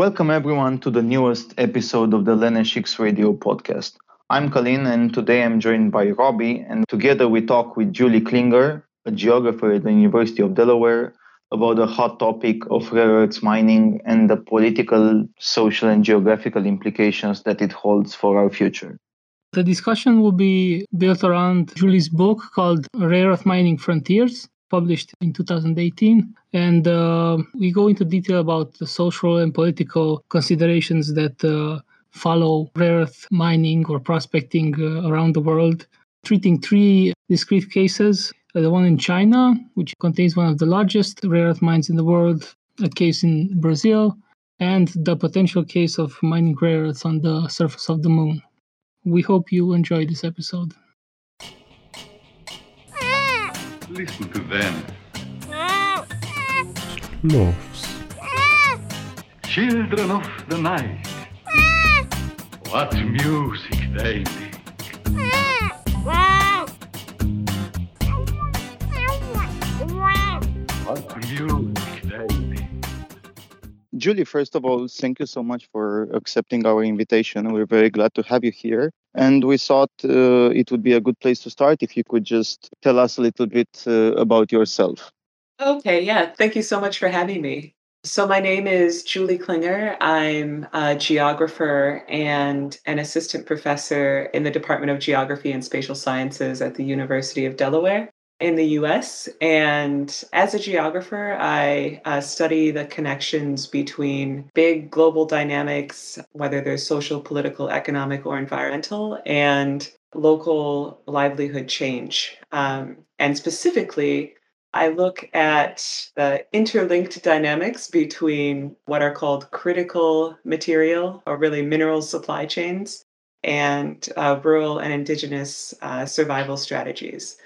Welcome everyone to the newest episode of the LenSX Radio podcast. I'm Colin and today I'm joined by Robbie and together we talk with Julie Klinger, a geographer at the University of Delaware, about the hot topic of rare earths mining and the political, social and geographical implications that it holds for our future. The discussion will be built around Julie's book called Rare Earth Mining Frontiers, published in 2018. And uh, we go into detail about the social and political considerations that uh, follow rare earth mining or prospecting uh, around the world, treating three discrete cases the one in China, which contains one of the largest rare earth mines in the world, a case in Brazil, and the potential case of mining rare earths on the surface of the moon. We hope you enjoy this episode. Listen to them. Loves. Children of the night. What music they make. What music they make. Julie, first of all, thank you so much for accepting our invitation. We're very glad to have you here. And we thought uh, it would be a good place to start if you could just tell us a little bit uh, about yourself. Okay, yeah. Thank you so much for having me. So, my name is Julie Klinger. I'm a geographer and an assistant professor in the Department of Geography and Spatial Sciences at the University of Delaware in the US. And as a geographer, I uh, study the connections between big global dynamics, whether they're social, political, economic, or environmental, and local livelihood change. Um, and specifically, I look at the interlinked dynamics between what are called critical material or really mineral supply chains and uh, rural and indigenous uh, survival strategies.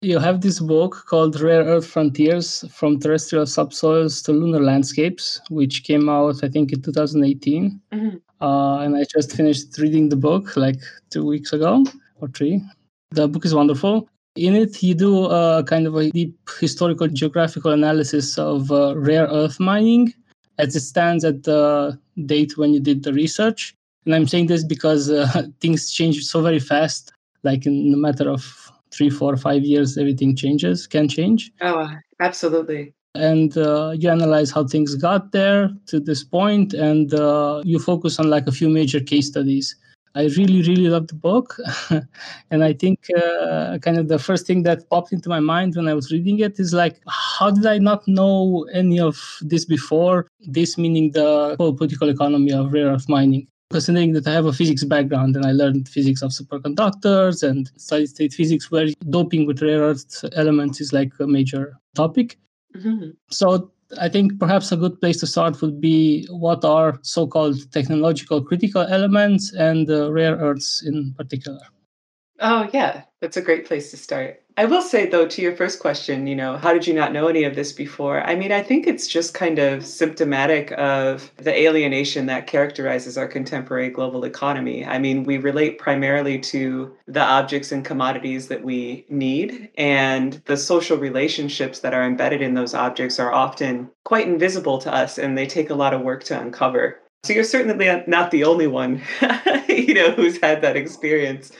You have this book called Rare Earth Frontiers From Terrestrial Subsoils to Lunar Landscapes, which came out, I think, in 2018. Mm-hmm. Uh, and I just finished reading the book like two weeks ago or three. The book is wonderful. In it, you do a kind of a deep historical geographical analysis of uh, rare earth mining as it stands at the date when you did the research. And I'm saying this because uh, things change so very fast, like in a matter of three, four, five years, everything changes, can change. Oh, absolutely. And uh, you analyze how things got there to this point, and uh, you focus on like a few major case studies. I really, really love the book. and I think uh, kind of the first thing that popped into my mind when I was reading it is like, how did I not know any of this before? This meaning the whole political economy of rare earth mining considering that I have a physics background and I learned physics of superconductors and solid state physics, where doping with rare earth elements is like a major topic. Mm-hmm. So I think perhaps a good place to start would be what are so called technological critical elements and uh, rare earths in particular. Oh, yeah, that's a great place to start. I will say, though, to your first question, you know, how did you not know any of this before? I mean, I think it's just kind of symptomatic of the alienation that characterizes our contemporary global economy. I mean, we relate primarily to the objects and commodities that we need, and the social relationships that are embedded in those objects are often quite invisible to us, and they take a lot of work to uncover. So you're certainly not the only one, you know, who's had that experience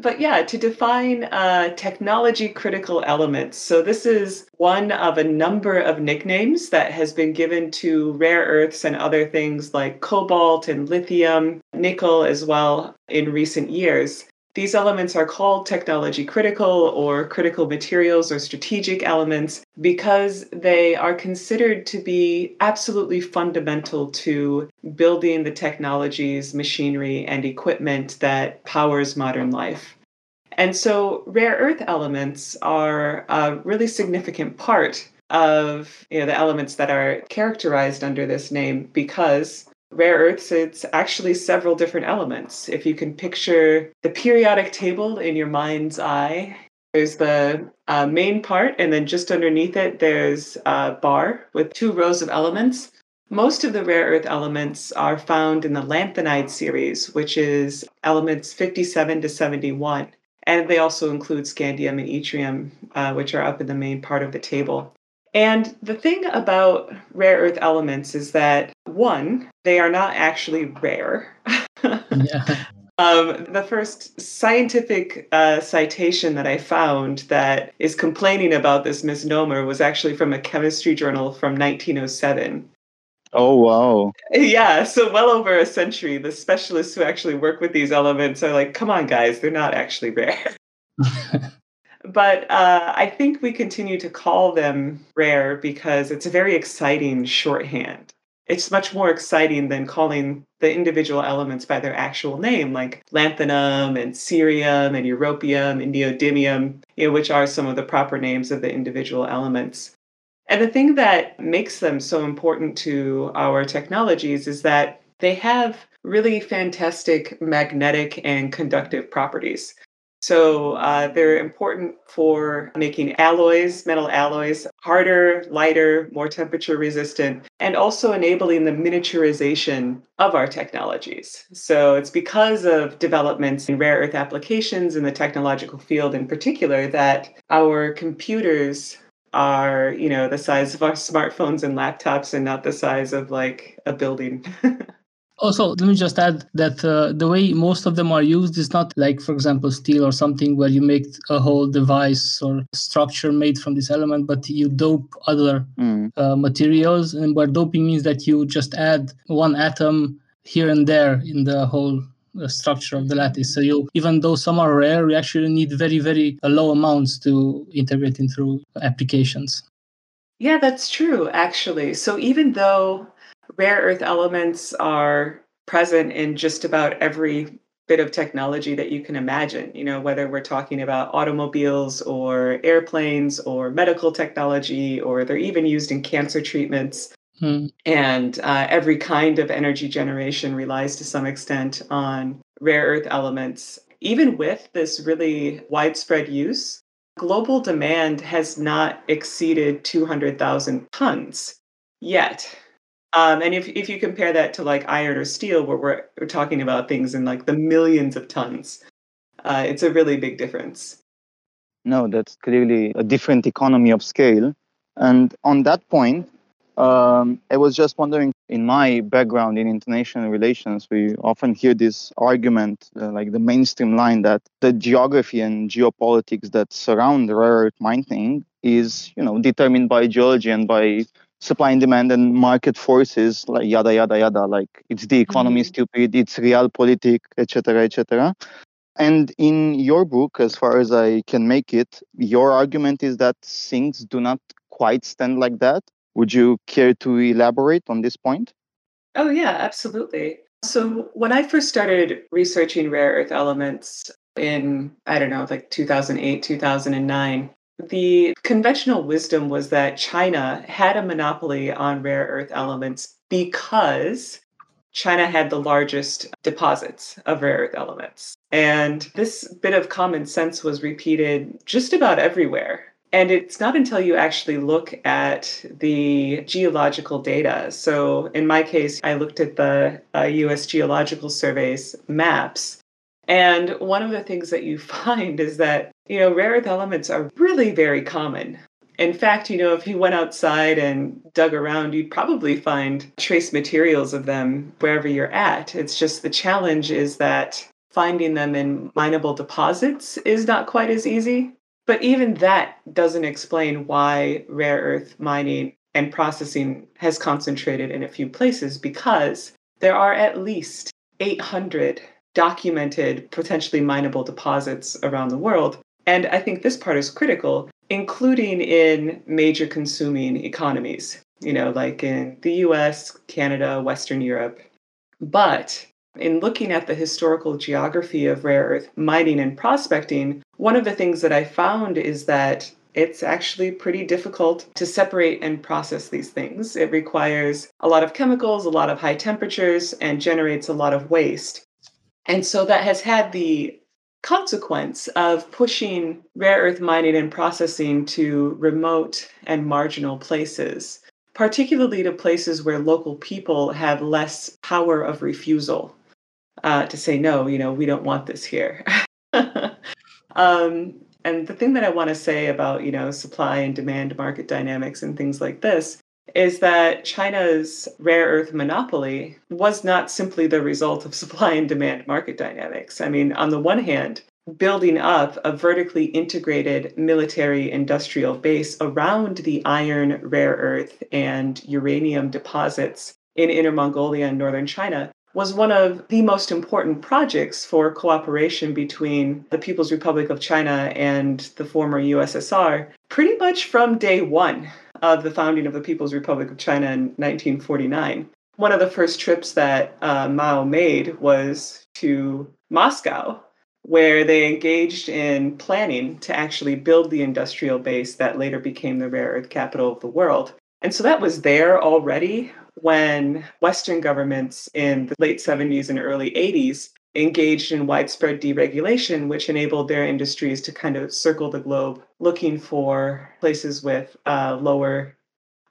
but yeah, to define uh, technology critical elements. So, this is one of a number of nicknames that has been given to rare earths and other things like cobalt and lithium, nickel as well in recent years. These elements are called technology critical or critical materials or strategic elements because they are considered to be absolutely fundamental to building the technologies, machinery, and equipment that powers modern life. And so rare earth elements are a really significant part of you know, the elements that are characterized under this name because rare earths, it's actually several different elements. If you can picture the periodic table in your mind's eye, there's the uh, main part, and then just underneath it, there's a bar with two rows of elements. Most of the rare earth elements are found in the lanthanide series, which is elements 57 to 71. And they also include scandium and yttrium, uh, which are up in the main part of the table. And the thing about rare earth elements is that, one, they are not actually rare. yeah. Um, the first scientific uh, citation that I found that is complaining about this misnomer was actually from a chemistry journal from 1907. Oh, wow. Yeah, so well over a century, the specialists who actually work with these elements are like, come on, guys, they're not actually rare. but uh, I think we continue to call them rare because it's a very exciting shorthand. It's much more exciting than calling the individual elements by their actual name, like lanthanum and cerium and europium and neodymium, you know, which are some of the proper names of the individual elements. And the thing that makes them so important to our technologies is that they have really fantastic magnetic and conductive properties. So uh, they're important for making alloys, metal alloys, harder, lighter, more temperature resistant, and also enabling the miniaturization of our technologies. So it's because of developments in rare earth applications in the technological field in particular that our computers are, you know, the size of our smartphones and laptops and not the size of like a building. Also, let me just add that uh, the way most of them are used is not like, for example, steel or something where you make a whole device or structure made from this element, but you dope other Mm. uh, materials. And where doping means that you just add one atom here and there in the whole uh, structure of the lattice. So you, even though some are rare, you actually need very, very uh, low amounts to integrate into applications. Yeah, that's true, actually. So even though rare earth elements are present in just about every bit of technology that you can imagine, you know, whether we're talking about automobiles or airplanes or medical technology, or they're even used in cancer treatments. Hmm. And uh, every kind of energy generation relies to some extent on rare earth elements. Even with this really widespread use, global demand has not exceeded 200,000 tons yet. Um, and if, if you compare that to like iron or steel, where we're, we're talking about things in like the millions of tons, uh, it's a really big difference. No, that's clearly a different economy of scale. And on that point, um, I was just wondering in my background in international relations, we often hear this argument, uh, like the mainstream line, that the geography and geopolitics that surround rare earth mining is, you know, determined by geology and by supply and demand and market forces, like yada yada yada. Like it's the economy, Mhm. stupid, it's real realpolitik, etc., etc. And in your book, as far as I can make it, your argument is that things do not quite stand like that. Would you care to elaborate on this point? Oh, yeah, absolutely. So, when I first started researching rare earth elements in, I don't know, like 2008, 2009, the conventional wisdom was that China had a monopoly on rare earth elements because China had the largest deposits of rare earth elements. And this bit of common sense was repeated just about everywhere. And it's not until you actually look at the geological data. So, in my case, I looked at the uh, US Geological Survey's maps. And one of the things that you find is that, you know, rare earth elements are really very common. In fact, you know, if you went outside and dug around, you'd probably find trace materials of them wherever you're at. It's just the challenge is that finding them in mineable deposits is not quite as easy. But even that doesn't explain why rare earth mining and processing has concentrated in a few places because there are at least 800 documented potentially mineable deposits around the world. And I think this part is critical, including in major consuming economies, you know, like in the US, Canada, Western Europe. But in looking at the historical geography of rare earth mining and prospecting, one of the things that I found is that it's actually pretty difficult to separate and process these things. It requires a lot of chemicals, a lot of high temperatures, and generates a lot of waste. And so that has had the consequence of pushing rare earth mining and processing to remote and marginal places, particularly to places where local people have less power of refusal uh, to say, no, you know, we don't want this here. um, And the thing that I want to say about, you know, supply and demand market dynamics and things like this is that China's rare earth monopoly was not simply the result of supply and demand market dynamics. I mean, on the one hand, building up a vertically integrated military industrial base around the iron, rare earth, and uranium deposits in Inner Mongolia and northern China was one of the most important projects for cooperation between the People's Republic of China and the former USSR, pretty much from day one of the founding of the People's Republic of China in 1949. One of the first trips that uh, Mao made was to Moscow, where they engaged in planning to actually build the industrial base that later became the rare earth capital of the world. And so that was there already when Western governments in the late 70s and early 80s engaged in widespread deregulation, which enabled their industries to kind of circle the globe looking for places with uh, lower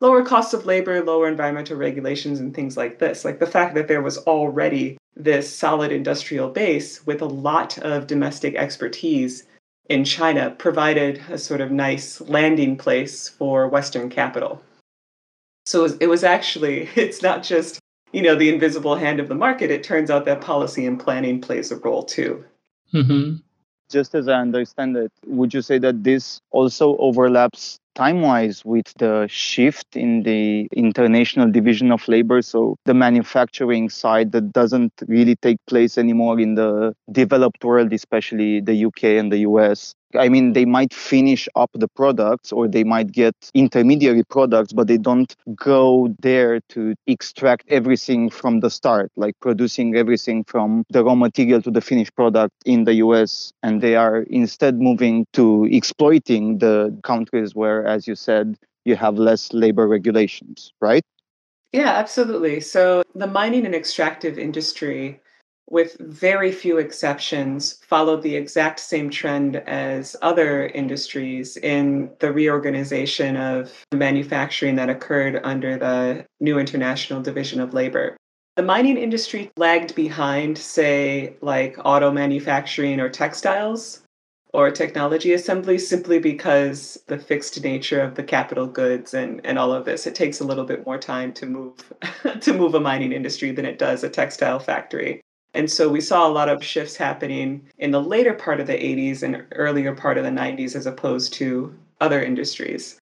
lower costs of labor, lower environmental regulations, and things like this. Like the fact that there was already this solid industrial base with a lot of domestic expertise in China provided a sort of nice landing place for Western capital. So it was, actually, it's not just, you know, the invisible hand of the market. It turns out that policy and planning plays a role too. Mm-hmm. Just as I understand it, would you say that this also overlaps time wise with the shift in the international division of labor. So the manufacturing side that doesn't really take place anymore in the developed world, especially the UK and the US. I mean, they might finish up the products or they might get intermediary products, but they don't go there to extract everything from the start, like producing everything from the raw material to the finished product in the US. And they are instead moving to exploiting the countries where, as you said, you have less labor regulations, right? Yeah, absolutely. So the mining and extractive industry with very few exceptions, followed the exact same trend as other industries in the reorganization of manufacturing that occurred under the new International Division of Labor. The mining industry lagged behind, say, like auto manufacturing or textiles or technology assembly simply because the fixed nature of the capital goods and, and all of this it takes a little bit more time to move to move a mining industry than it does a textile factory and so we saw a lot of shifts happening in the later part of the 80s and earlier part of the 90s as opposed to other industries.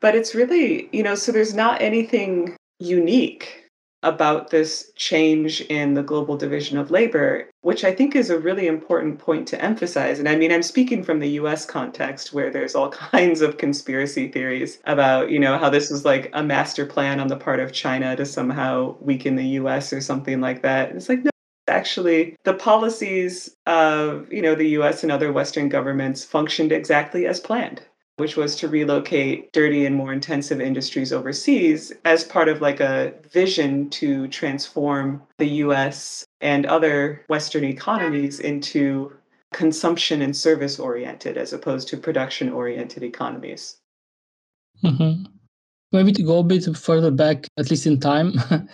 But it's really, you know, so there's not anything unique about this change in the global division of labor, which I think is a really important point to emphasize. And I mean, I'm speaking from the US context where there's all kinds of conspiracy theories about, you know, how this was like a master plan on the part of China to somehow weaken the US or something like that. It's like, no, actually the policies of you know the US and other western governments functioned exactly as planned which was to relocate dirty and more intensive industries overseas as part of like a vision to transform the US and other western economies into consumption and service oriented as opposed to production oriented economies mm-hmm. maybe to go a bit further back at least in time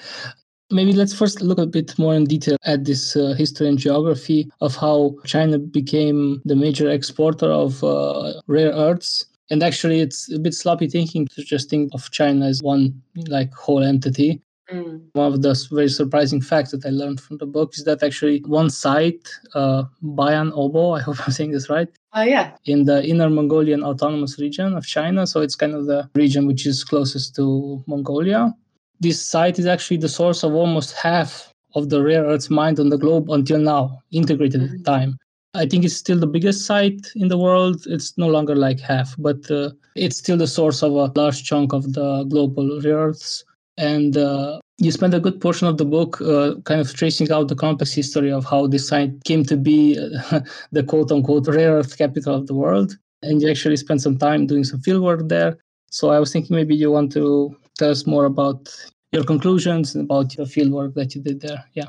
Maybe let's first look a bit more in detail at this uh, history and geography of how China became the major exporter of uh, rare earths. And actually, it's a bit sloppy thinking to just think of China as one like whole entity. Mm. One of the very surprising facts that I learned from the book is that actually one site, uh, Bayan Obo, I hope I'm saying this right. Oh, yeah. In the Inner Mongolian Autonomous Region of China. So it's kind of the region which is closest to Mongolia this site is actually the source of almost half of the rare earths mined on the globe until now, integrated mm-hmm. time. I think it's still the biggest site in the world. It's no longer like half, but uh, it's still the source of a large chunk of the global rare earths. And uh, you spend a good portion of the book uh, kind of tracing out the complex history of how this site came to be the quote unquote rare earth capital of the world. And you actually spent some time doing some fieldwork there. So I was thinking maybe you want to tell us more about your conclusions and about your fieldwork that you did there. Yeah.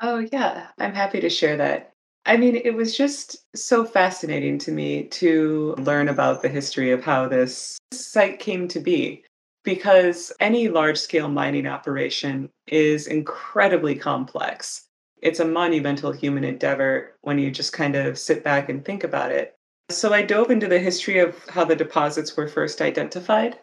Oh, yeah. I'm happy to share that. I mean, it was just so fascinating to me to learn about the history of how this site came to be because any large scale mining operation is incredibly complex. It's a monumental human endeavor when you just kind of sit back and think about it. So I dove into the history of how the deposits were first identified.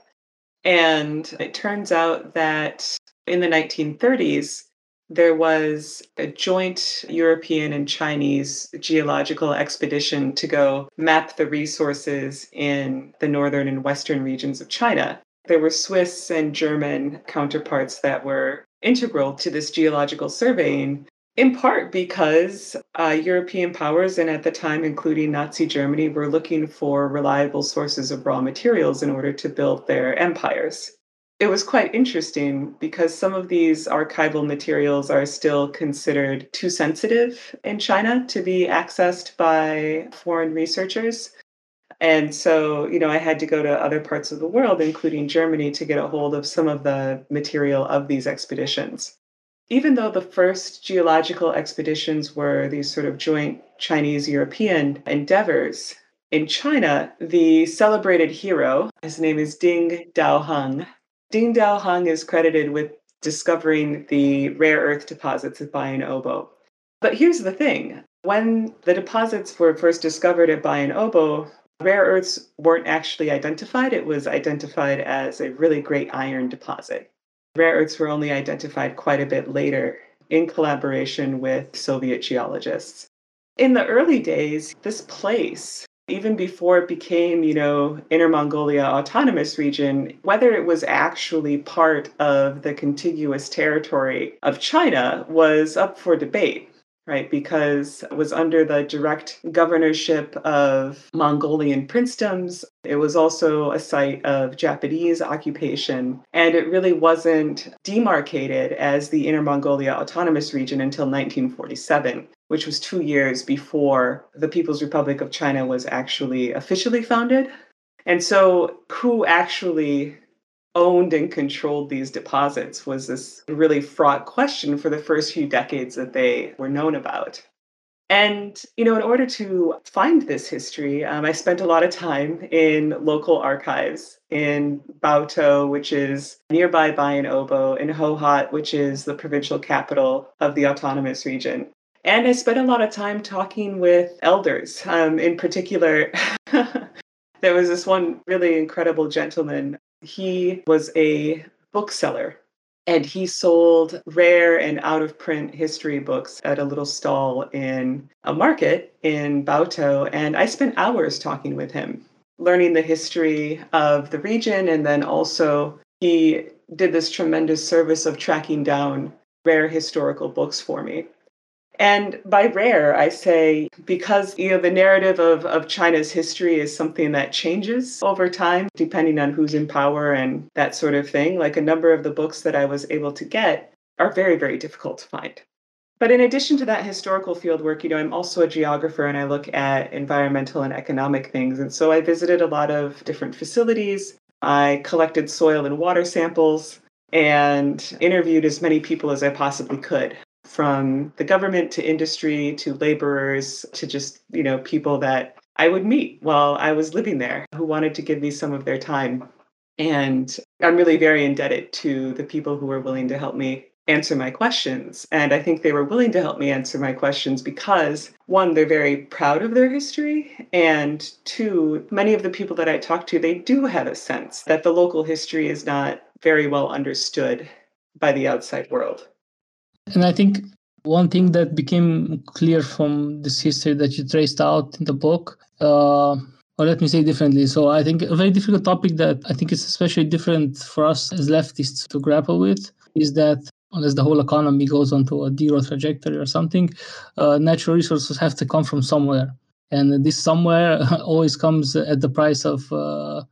And it turns out that in the 1930s, there was a joint European and Chinese geological expedition to go map the resources in the northern and western regions of China. There were Swiss and German counterparts that were integral to this geological surveying, in part because uh, European powers, and at the time, including Nazi Germany, were looking for reliable sources of raw materials in order to build their empires it was quite interesting because some of these archival materials are still considered too sensitive in China to be accessed by foreign researchers. And so, you know, I had to go to other parts of the world, including Germany, to get a hold of some of the material of these expeditions. Even though the first geological expeditions were these sort of joint Chinese European endeavors, in China, the celebrated hero, his name is Ding Daoheng, Ding Dao Hung is credited with discovering the rare earth deposits at Bayan Obo. But here's the thing when the deposits were first discovered at Bayan Obo, rare earths weren't actually identified. It was identified as a really great iron deposit. Rare earths were only identified quite a bit later in collaboration with Soviet geologists. In the early days, this place even before it became, you know, Inner Mongolia Autonomous Region, whether it was actually part of the contiguous territory of China was up for debate right? Because it was under the direct governorship of Mongolian princedoms. It was also a site of Japanese occupation, and it really wasn't demarcated as the Inner Mongolia Autonomous Region until 1947 which was two years before the People's Republic of China was actually officially founded. And so, who actually owned and controlled these deposits was this really fraught question for the first few decades that they were known about. And, you know, in order to find this history, um, I spent a lot of time in local archives in Baotou, which is nearby Bayan Obo, in Hohhot, which is the provincial capital of the autonomous region. And I spent a lot of time talking with elders. Um, in particular, there was this one really incredible gentleman he was a bookseller and he sold rare and out of print history books at a little stall in a market in Baotou. And I spent hours talking with him, learning the history of the region. And then also, he did this tremendous service of tracking down rare historical books for me. And by rare, I say because you know the narrative of, of China's history is something that changes over time, depending on who's in power and that sort of thing. Like a number of the books that I was able to get are very, very difficult to find. But in addition to that historical field work, you know, I'm also a geographer and I look at environmental and economic things. And so I visited a lot of different facilities. I collected soil and water samples and interviewed as many people as I possibly could from the government to industry to laborers to just, you know, people that I would meet while I was living there who wanted to give me some of their time. And I'm really very indebted to the people who were willing to help me answer my questions. And I think they were willing to help me answer my questions because, one, they're very proud of their history. And two, many of the people that I talked to, they do have a sense that the local history is not very well understood by the outside world. And I think one thing that became clear from this history that you traced out in the book, uh, or let me say differently. So I think a very difficult topic that I think is especially different for us as leftists to grapple with is that unless the whole economy goes onto a zero trajectory or something, uh, natural resources have to come from somewhere. And this somewhere always comes at the price of uh,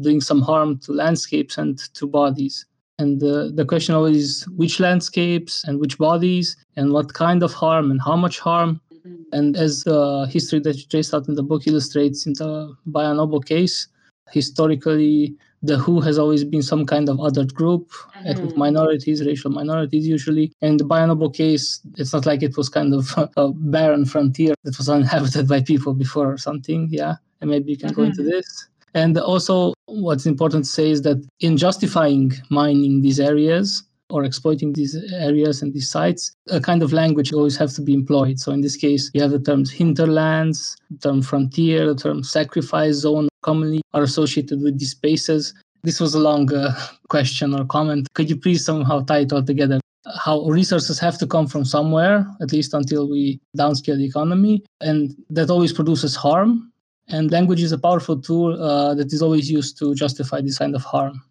doing some harm to landscapes and to bodies. And the, the question always is which landscapes and which bodies and what kind of harm and how much harm. Mm-hmm. And as the history that you traced out in the book illustrates in the Bayan Obo case, historically, the WHO has always been some kind of other group, mm-hmm. ethnic minorities, racial minorities usually. And the Bayan Obo case, it's not like it was kind of a barren frontier that was uninhabited by people before or something. Yeah. And maybe you can mm-hmm. go into this. And also, what's important to say is that in justifying mining these areas, or exploiting these areas and these sites, a kind of language always has to be employed. So in this case, you have the terms hinterlands, the term frontier, the term sacrifice zone commonly are associated with these spaces. This was a long uh, question or comment. Could you please somehow tie it all together? How resources have to come from somewhere, at least until we downscale the economy, and that always produces harm. And language is a powerful tool uh, that is always used to justify this kind of harm.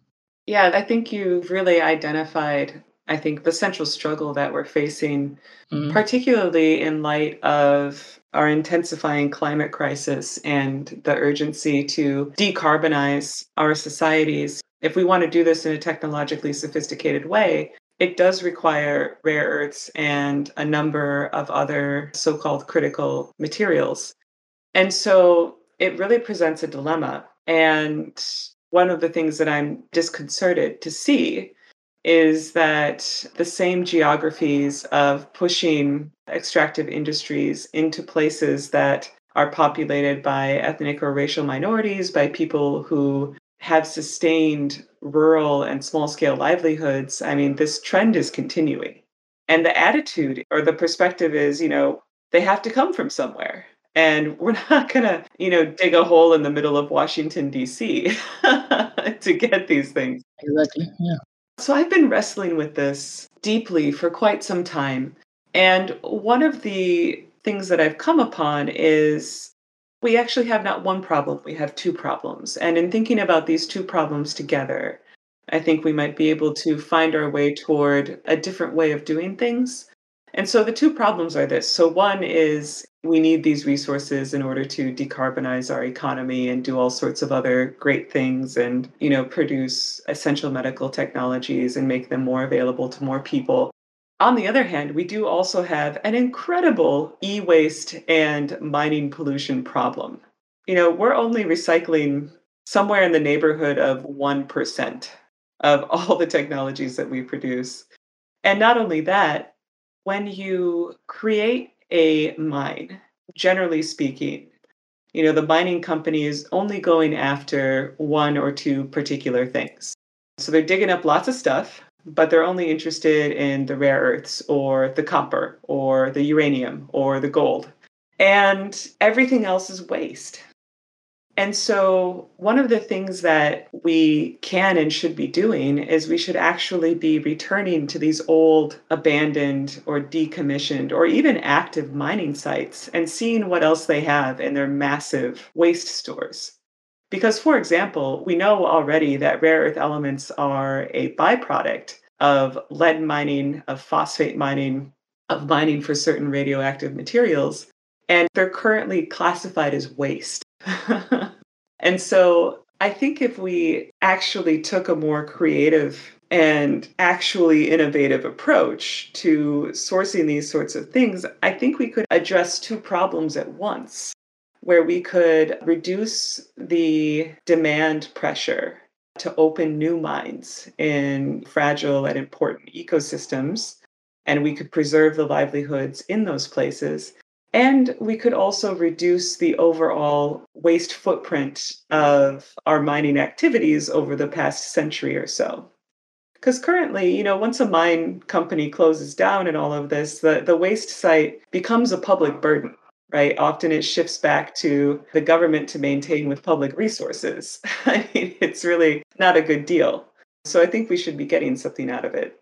Yeah, I think you've really identified, I think, the central struggle that we're facing, mm. particularly in light of our intensifying climate crisis and the urgency to decarbonize our societies. If we want to do this in a technologically sophisticated way, it does require rare earths and a number of other so called critical materials. And so it really presents a dilemma. And one of the things that I'm disconcerted to see is that the same geographies of pushing extractive industries into places that are populated by ethnic or racial minorities, by people who have sustained rural and small scale livelihoods. I mean, this trend is continuing. And the attitude or the perspective is, you know, they have to come from somewhere and we're not going to you know dig a hole in the middle of washington d.c to get these things. Exactly yeah. So i've been wrestling with this deeply for quite some time. And one of the things that i've come upon is we actually have not one problem we have two problems. And in thinking about these two problems together i think we might be able to find our way toward a different way of doing things. And so the two problems are this. So one is we need these resources in order to decarbonize our economy and do all sorts of other great things and, you know, produce essential medical technologies and make them more available to more people. On the other hand, we do also have an incredible e-waste and mining pollution problem. You know, we're only recycling somewhere in the neighborhood of 1% of all the technologies that we produce. And not only that, when you create a mine, generally speaking, you know, the mining company is only going after one or two particular things. So they're digging up lots of stuff, but they're only interested in the rare earths or the copper or the uranium or the gold. And everything else is waste. And so, one of the things that we can and should be doing is we should actually be returning to these old, abandoned, or decommissioned, or even active mining sites and seeing what else they have in their massive waste stores. Because, for example, we know already that rare earth elements are a byproduct of lead mining, of phosphate mining, of mining for certain radioactive materials, and they're currently classified as waste. and so I think if we actually took a more creative and actually innovative approach to sourcing these sorts of things, I think we could address two problems at once, where we could reduce the demand pressure to open new mines in fragile and important ecosystems, and we could preserve the livelihoods in those places and we could also reduce the overall waste footprint of our mining activities over the past century or so. Because currently, you know, once a mine company closes down and all of this, the, the waste site becomes a public burden, right? Often it shifts back to the government to maintain with public resources. I mean, it's really not a good deal. So I think we should be getting something out of it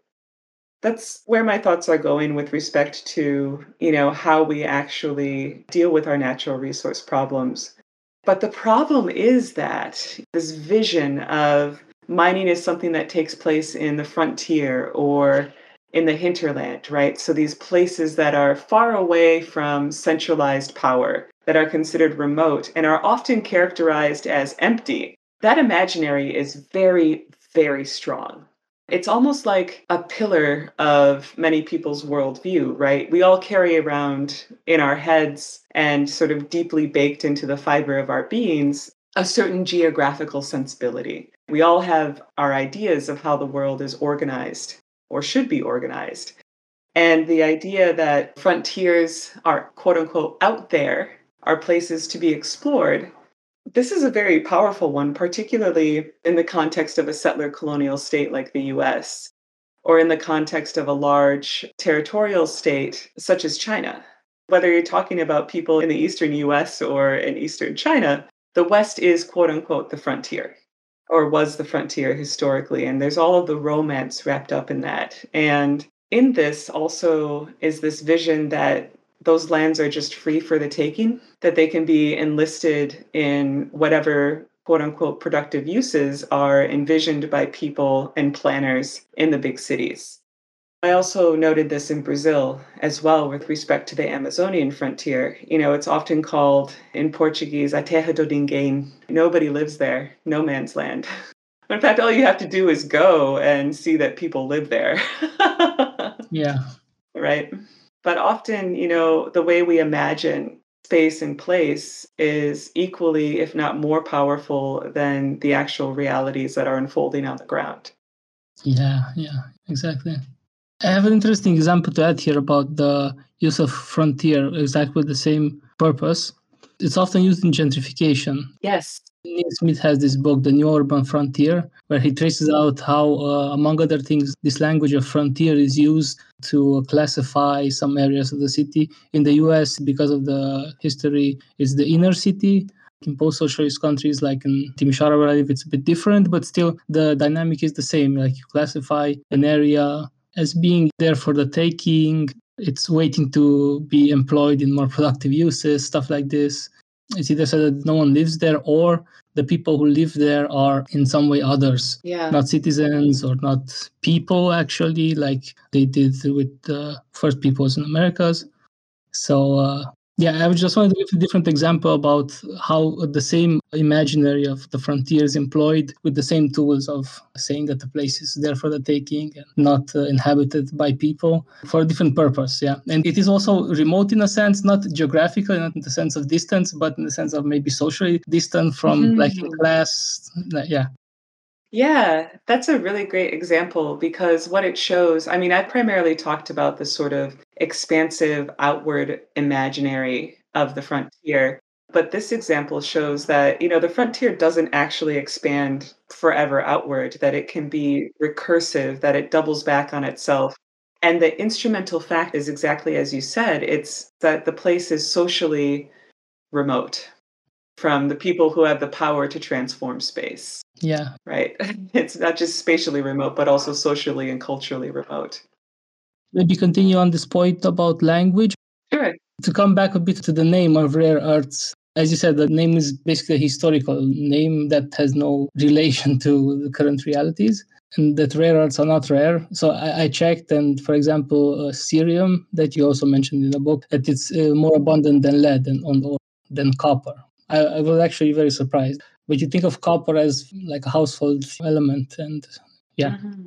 that's where my thoughts are going with respect to you know how we actually deal with our natural resource problems. But the problem is that this vision of mining is something that takes place in the frontier or in the hinterland right? So these places that are far away from centralized power that are considered remote and are often characterized as empty. That imaginary is very very strong it's almost like a pillar of many people's worldview, right? We all carry around in our heads and sort of deeply baked into the fiber of our beings a certain geographical sensibility. We all have our ideas of how the world is organized or should be organized. And the idea that frontiers are quote unquote out there are places to be explored this is a very powerful one, particularly in the context of a settler colonial state like the US. or in the context of a large territorial state such as China. Whether you're talking about people in the eastern US or in eastern China, the West is quote unquote the frontier or was the frontier historically. And there's all of the romance wrapped up in that. And in this also is this vision that those lands are just free for the taking, that they can be enlisted in whatever quote unquote productive uses are envisioned by people and planners in the big cities. I also noted this in Brazil as well with respect to the Amazonian frontier. You know, it's often called in Portuguese a terra do ninguém. Nobody lives there, no man's land. In fact, all you have to do is go and see that people live there. yeah. Right. But often, you know, the way we imagine space and place is equally, if not more powerful than the actual realities that are unfolding on the ground. Yeah, yeah, exactly. I have an interesting example to add here about the use of frontier, exactly the same purpose. It's often used in gentrification. Yes. Neil Smith has this book, The New Urban Frontier, where he traces out how, uh, among other things, this language of frontier is used to classify some areas of the city. In the US, because of the history, it's the inner city. In post socialist countries like in Timisoara, where I live, it's a bit different, but still the dynamic is the same. Like you classify an area as being there for the taking. It's waiting to be employed in more productive uses, stuff like this. It's either said that no one lives there or the people who live there are in some way others, yeah. not citizens or not people, actually, like they did with the first peoples in Americas. So uh, yeah, I was just wanted to give a different example about how the same imaginary of the frontier is employed with the same tools of saying that the place is there for the taking and not uh, inhabited by people for a different purpose. Yeah. And it is also remote in a sense, not geographical, not in the sense of distance, but in the sense of maybe socially distant from mm-hmm. like class. Yeah. Yeah, that's a really great example because what it shows, I mean, I primarily talked about the sort of expansive outward imaginary of the frontier. But this example shows that, you know, the frontier doesn't actually expand forever outward, that it can be recursive, that it doubles back on itself. And the instrumental fact is exactly as you said it's that the place is socially remote from the people who have the power to transform space. Yeah. Right. It's not just spatially remote, but also socially and culturally remote. Maybe continue on this point about language. Sure. To come back a bit to the name of rare earths, as you said, the name is basically a historical name that has no relation to the current realities, and that rare earths are not rare. So I, I checked, and for example, uh, cerium that you also mentioned in the book, that it's uh, more abundant than lead and on than copper. I, I was actually very surprised. But you think of copper as like a household element, and yeah. Mm-hmm.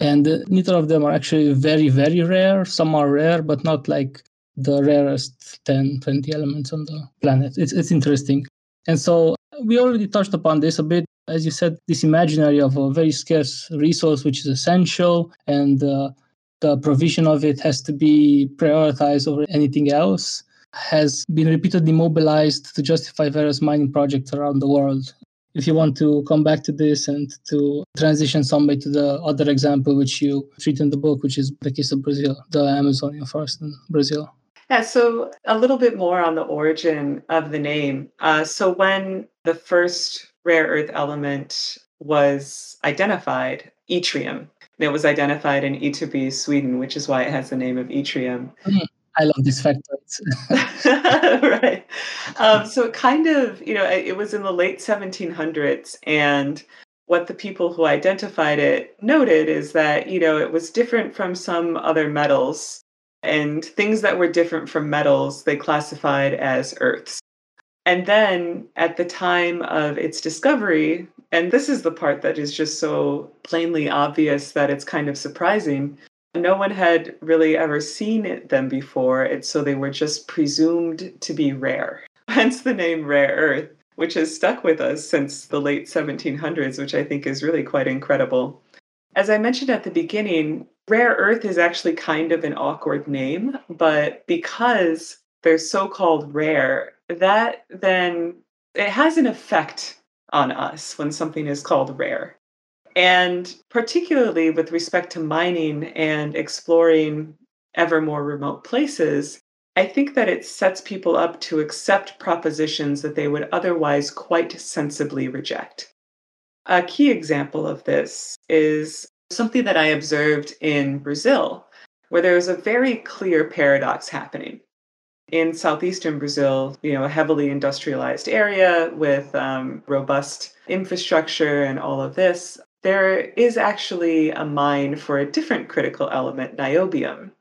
And uh, neither of them are actually very, very rare. Some are rare, but not like the rarest 10, 20 elements on the planet. It's, it's interesting. And so we already touched upon this a bit. As you said, this imaginary of a very scarce resource, which is essential, and uh, the provision of it has to be prioritized over anything else has been repeatedly mobilized to justify various mining projects around the world. If you want to come back to this and to transition someway to the other example which you treat in the book, which is the case of Brazil, the Amazonian forest in Brazil. Yeah, so a little bit more on the origin of the name. Uh, so when the first rare earth element was identified, yttrium, it was identified in Ytterby, Sweden, which is why it has the name of yttrium. Mm. I love these factoids. right. Um, so it kind of, you know, it was in the late 1700s, and what the people who identified it noted is that, you know, it was different from some other metals, and things that were different from metals they classified as earths. And then at the time of its discovery, and this is the part that is just so plainly obvious that it's kind of surprising, no one had really ever seen it, them before, and so they were just presumed to be rare. Hence the name rare earth, which has stuck with us since the late 1700s, which I think is really quite incredible. As I mentioned at the beginning, rare earth is actually kind of an awkward name, but because they're so called rare, that then it has an effect on us when something is called rare And particularly with respect to mining and exploring ever more remote places, I think that it sets people up to accept propositions that they would otherwise quite sensibly reject. A key example of this is something that I observed in Brazil, where there was a very clear paradox happening. In southeastern Brazil, you know, a heavily industrialized area with um, robust infrastructure and all of this, there is actually a mine for a different critical element, niobium.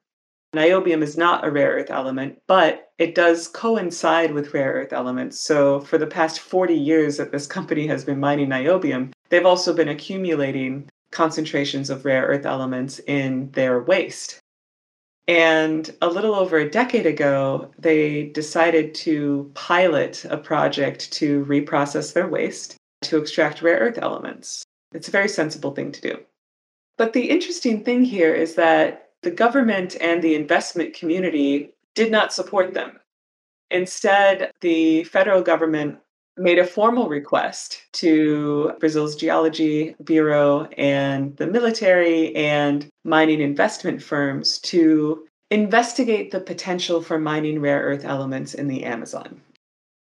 Niobium is not a rare earth element, but it does coincide with rare earth elements. So, for the past 40 years that this company has been mining niobium, they've also been accumulating concentrations of rare earth elements in their waste. And a little over a decade ago, they decided to pilot a project to reprocess their waste to extract rare earth elements. It's a very sensible thing to do. But the interesting thing here is that the government and the investment community did not support them. Instead, the federal government made a formal request to Brazil's Geology Bureau and the military and mining investment firms to investigate the potential for mining rare earth elements in the Amazon.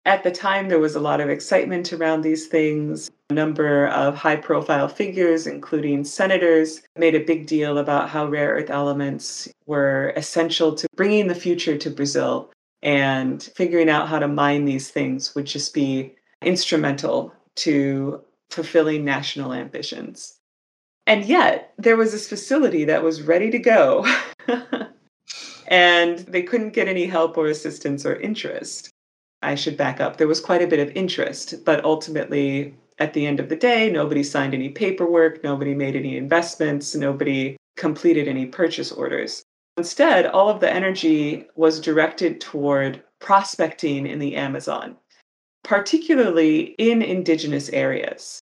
At the time, there was a lot of excitement around these things. A number of high profile figures, including senators, made a big deal about how rare earth elements were essential to bringing the future to Brazil. And figuring out how to mine these things would just be instrumental to fulfilling national ambitions. And yet, there was this facility that was ready to go, and they couldn't get any help or assistance or interest. I should back up. There was quite a bit of interest, but ultimately, at the end of the day, nobody signed any paperwork, nobody made any investments, nobody completed any purchase orders. Instead, all of the energy was directed toward prospecting in the Amazon particularly in indigenous areas,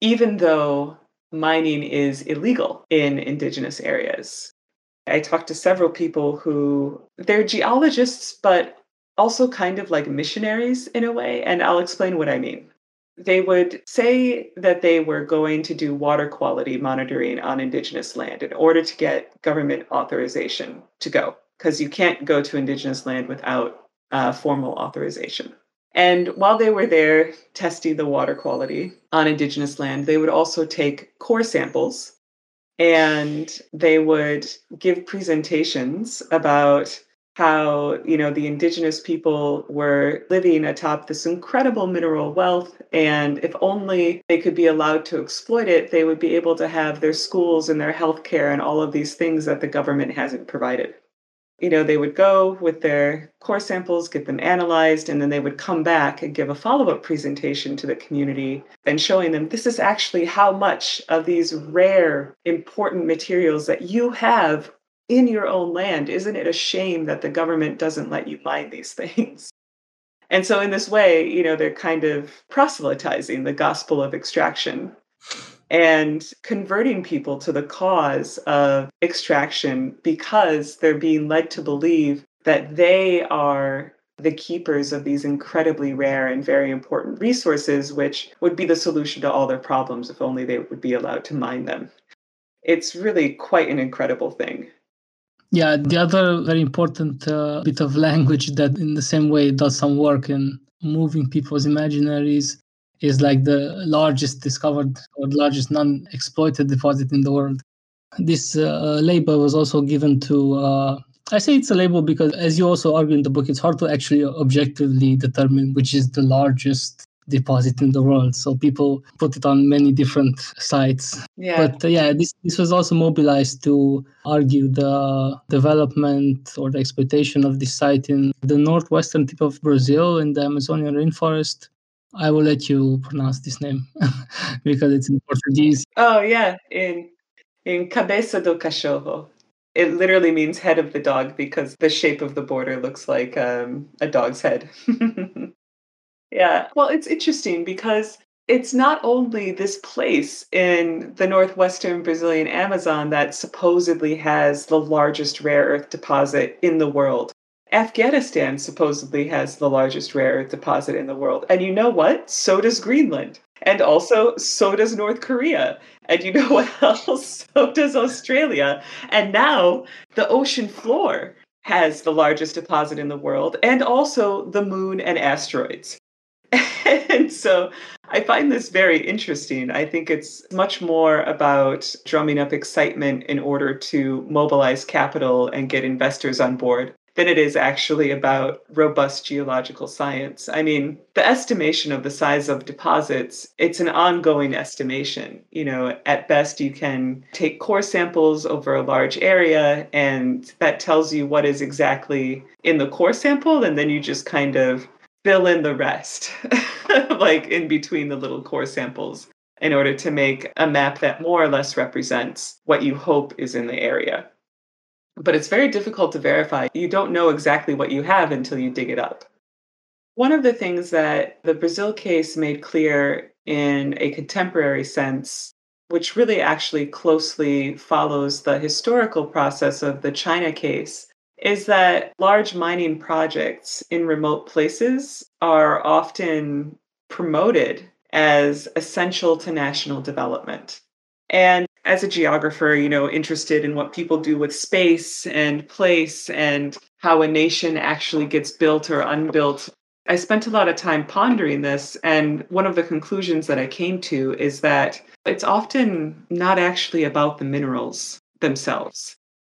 even though mining is illegal in indigenous areas. I talked to several people who they're geologists, but also kind of like missionaries in a way, and I'll explain what I mean. They would say that they were going to do water quality monitoring on indigenous land in order to get government authorization to go, because you can't go to indigenous land without uh, formal authorization. And while they were there testing the water quality on Indigenous land, they would also take core samples and they would give presentations about how you know the indigenous people were living atop this incredible mineral wealth and if only they could be allowed to exploit it they would be able to have their schools and their health care and all of these things that the government hasn't provided. You know, they would go with their core samples, get them analyzed, and then they would come back and give a follow up presentation to the community and showing them this is actually how much of these rare, important materials that you have in your own land. Isn't it a shame that the government doesn't let you mine these things? And so, in this way, you know, they're kind of proselytizing the gospel of extraction and converting people to the cause of extraction because they're being led to believe that they are the keepers of these incredibly rare and very important resources, which would be the solution to all their problems if only they would be allowed to mine them. It's really quite an incredible thing. Yeah, the other very important uh, bit of language that, in the same way, does some work in moving people's imaginaries is like the largest discovered or largest non-exploited deposit in the world. This uh, label was also given to. Uh, I say it's a label because, as you also argue in the book, it's hard to actually objectively determine which is the largest deposit in the world. So people put it on many different sites. Yeah. But uh, yeah, this this was also mobilized to argue the development or the exploitation of this site in the northwestern tip of Brazil in the Amazonian rainforest I will let you pronounce this name because it's in Portuguese. Oh yeah, in in cabeça do cachorro. It literally means head of the dog because the shape of the border looks like um, a dog's head. yeah, well, it's interesting because it's not only this place in the northwestern Brazilian Amazon that supposedly has the largest rare earth deposit in the world. Afghanistan supposedly has the largest rare earth deposit in the world. And you know what? So does Greenland. And also, so does North Korea. And you know what else? So does Australia. And now the ocean floor has the largest deposit in the world, and also the moon and asteroids. and so I find this very interesting. I think it's much more about drumming up excitement in order to mobilize capital and get investors on board than it is actually about robust geological science. I mean, the estimation of the size of deposits, it's an ongoing estimation. You know, at best you can take core samples over a large area and that tells you what is exactly in the core sample and then you just kind of fill in the rest, like in between the little core samples, in order to make a map that more or less represents what you hope is in the area. But it's very difficult to verify. You don't know exactly what you have until you dig it up. One of the things that the Brazil case made clear in a contemporary sense, which really actually closely follows the historical process of the China case, is that large mining projects in remote places are often promoted as essential to national development. And as a geographer, you know, interested in what people do with space and place and how a nation actually gets built or unbuilt, I spent a lot of time pondering this. And one of the conclusions that I came to is that it's often not actually about the minerals themselves.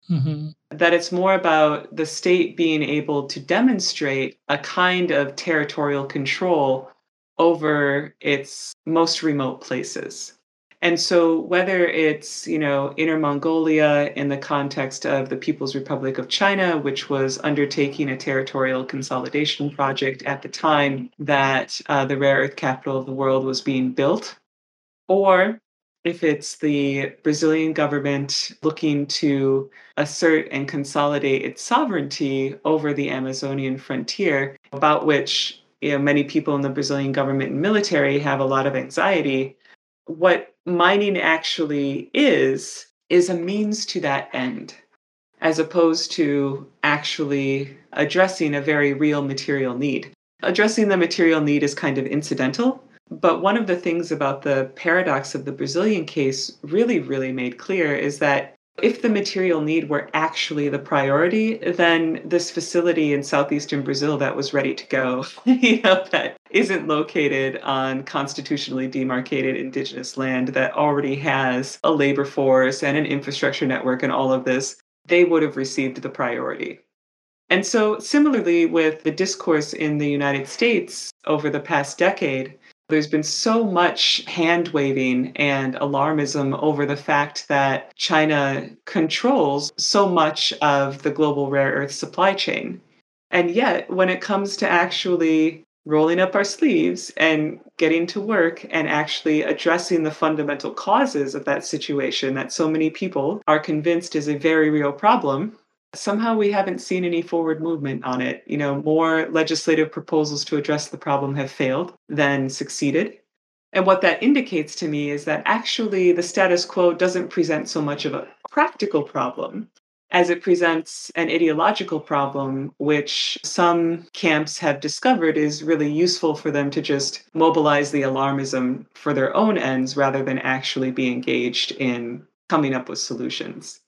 Mm-hmm. That it's more about the state being able to demonstrate a kind of territorial control over its most remote places. And so, whether it's, you know, Inner Mongolia in the context of the People's Republic of China, which was undertaking a territorial consolidation project at the time that uh, the rare earth capital of the world was being built, or if it's the Brazilian government looking to assert and consolidate its sovereignty over the Amazonian frontier, about which you know, many people in the Brazilian government and military have a lot of anxiety. What mining actually is, is a means to that end, as opposed to actually addressing a very real material need. Addressing the material need is kind of incidental but one of the things about the paradox of the Brazilian case really, really made clear is that if the material need were actually the priority, then this facility in southeastern Brazil that was ready to go, you know, that isn't located on constitutionally demarcated indigenous land that already has a labor force and an infrastructure network and all of this, they would have received the priority. And so, similarly, with the discourse in the United States over the past decade, there's been so much hand waving and alarmism over the fact that China controls so much of the global rare earth supply chain. And yet, when it comes to actually rolling up our sleeves and getting to work and actually addressing the fundamental causes of that situation that so many people are convinced is a very real problem, somehow we haven't seen any forward movement on it. You know, more legislative proposals to address the problem have failed than succeeded. And what that indicates to me is that actually the status quo doesn't present so much of a practical problem as it presents an ideological problem, which some camps have discovered is really useful for them to just mobilize the alarmism for their own ends rather than actually be engaged in coming up with solutions.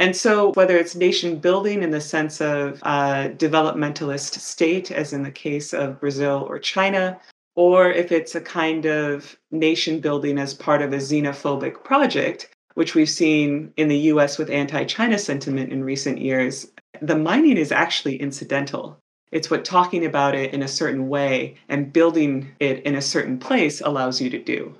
And so, whether it's nation building in the sense of a developmentalist state, as in the case of Brazil or China, or if it's a kind of nation building as part of a xenophobic project, which we've seen in the US with anti China sentiment in recent years, the mining is actually incidental. It's what talking about it in a certain way and building it in a certain place allows you to do.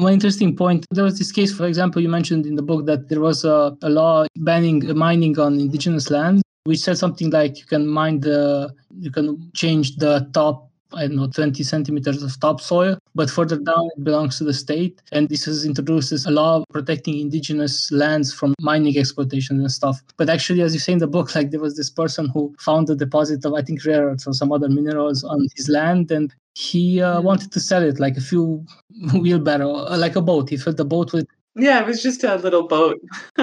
One interesting point there was this case, for example, you mentioned in the book that there was a, a law banning uh, mining on indigenous land, which said something like you can mine the, you can change the top I don't know, 20 centimeters of topsoil, but further down it belongs to the state. And this has introduced a law protecting indigenous lands from mining exploitation and stuff. But actually, as you say in the book, like there was this person who found a deposit of, I think, rare earths or some other minerals on his land, and he uh, wanted to sell it like a few wheelbarrow, uh, like a boat. He filled the boat with. Yeah, it was just a little boat.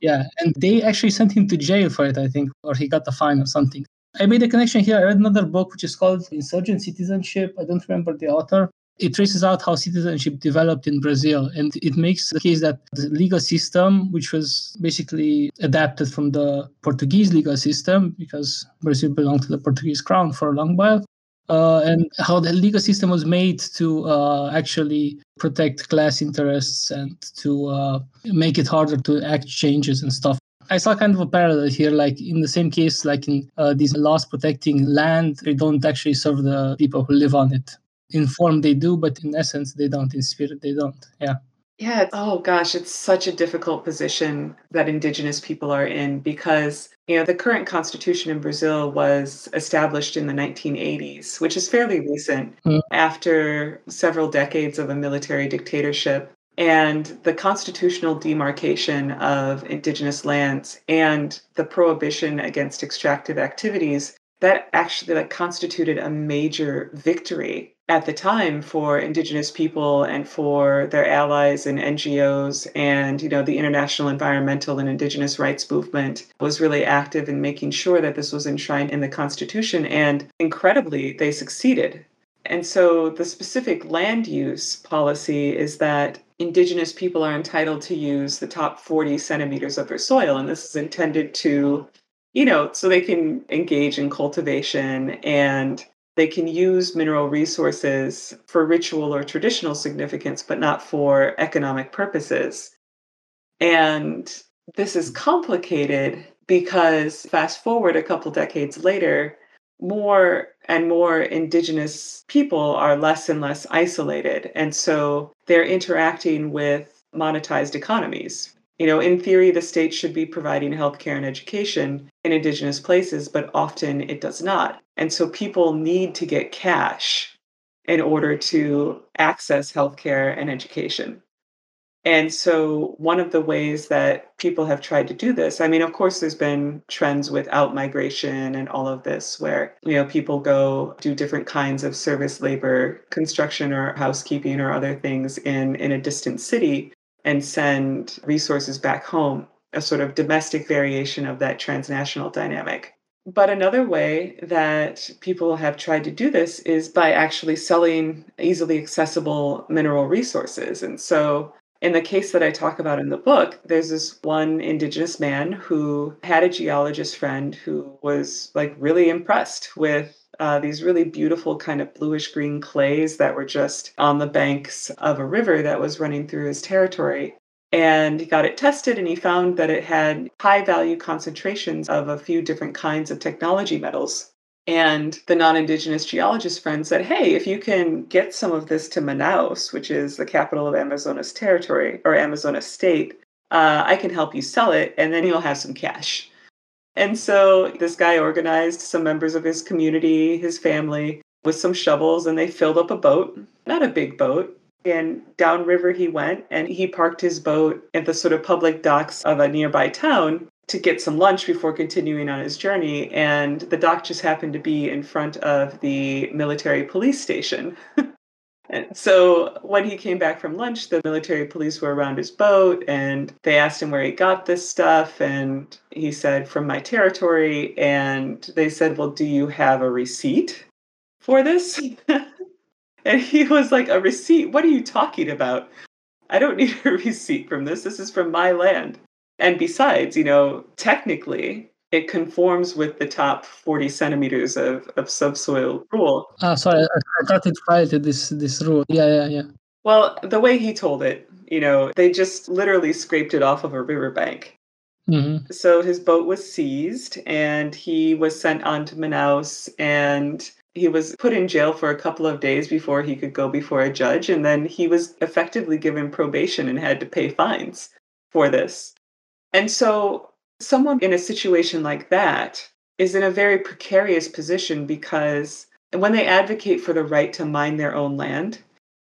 yeah, and they actually sent him to jail for it, I think, or he got a fine or something. I made a connection here. I read another book which is called Insurgent Citizenship. I don't remember the author, it traces out how citizenship developed in Brazil. And it makes the case that the legal system, which was basically adapted from the Portuguese legal system, because Brazil belonged to the Portuguese crown for a long while, uh, and how the legal system was made to uh, actually protect class interests and to uh, make it harder to act changes and stuff. I saw kind of a parallel here, like in the same case, like in uh, these laws protecting land, they don't actually serve the people who live on it in form they do, but in essence they don't. In spirit they don't. Yeah. Yeah. Oh gosh, it's such a difficult position that indigenous people are in because you know the current constitution in Brazil was established in the 1980s, which is fairly recent mm. after several decades of a military dictatorship. And the constitutional demarcation of indigenous lands and the prohibition against extractive activities that actually that constituted a major victory at the time for indigenous people and for their allies and NGOs and you know the international environmental and indigenous rights movement was really active in making sure that this was enshrined in the constitution and incredibly they succeeded. And so the specific land use policy is that indigenous people are entitled to use the top 40 centimeters of their soil and this is intended to you know, so they can engage in cultivation and they can use mineral resources for ritual or traditional significance, but not for economic purposes. And this is complicated because fast forward a couple decades later, more and more indigenous people are less and less isolated. And so they're interacting with monetized economies. You know, in theory, the state should be providing healthcare and education in Indigenous places, but often it does not. And so people need to get cash in order to access healthcare and education. And so, one of the ways that people have tried to do this, I mean, of course, there's been trends with out migration and all of this where, you know, people go do different kinds of service labor, construction or housekeeping or other things in, in a distant city and send resources back home, a sort of domestic variation of that transnational dynamic. But another way that people have tried to do this is by actually selling easily accessible mineral resources. And so, in the case that I talk about in the book, there's this one indigenous man who had a geologist friend who was like really impressed with uh, these really beautiful kind of bluish green clays that were just on the banks of a river that was running through his territory. And he got it tested and he found that it had high value concentrations of a few different kinds of technology metals. And the non Indigenous geologist friend said, Hey, if you can get some of this to Manaus, which is the capital of Amazonas territory or Amazonas state, uh, I can help you sell it and then you'll have some cash. And so this guy organized some members of his community, his family, with some shovels, and they filled up a boat, not a big boat. And downriver he went, and he parked his boat at the sort of public docks of a nearby town to get some lunch before continuing on his journey. And the dock just happened to be in front of the military police station. And so when he came back from lunch, the military police were around his boat and they asked him where he got this stuff. And he said, from my territory. And they said, well, do you have a receipt for this? and he was like, a receipt? What are you talking about? I don't need a receipt from this. This is from my land. And besides, you know, technically, it conforms with the top 40 centimeters of, of subsoil rule. Ah, sorry, I, thought it violated this this rule. Yeah, yeah, yeah. Well, the way he told it, you know, they just literally scraped it off of a riverbank. Mm-hmm. So his boat was seized and he was sent on to Manaus and he was put in jail for a couple of days before he could go before a judge. And then he was effectively given probation and had to pay fines for this. And so someone in a situation like that is in a very precarious position because when they advocate for the right to mine their own land,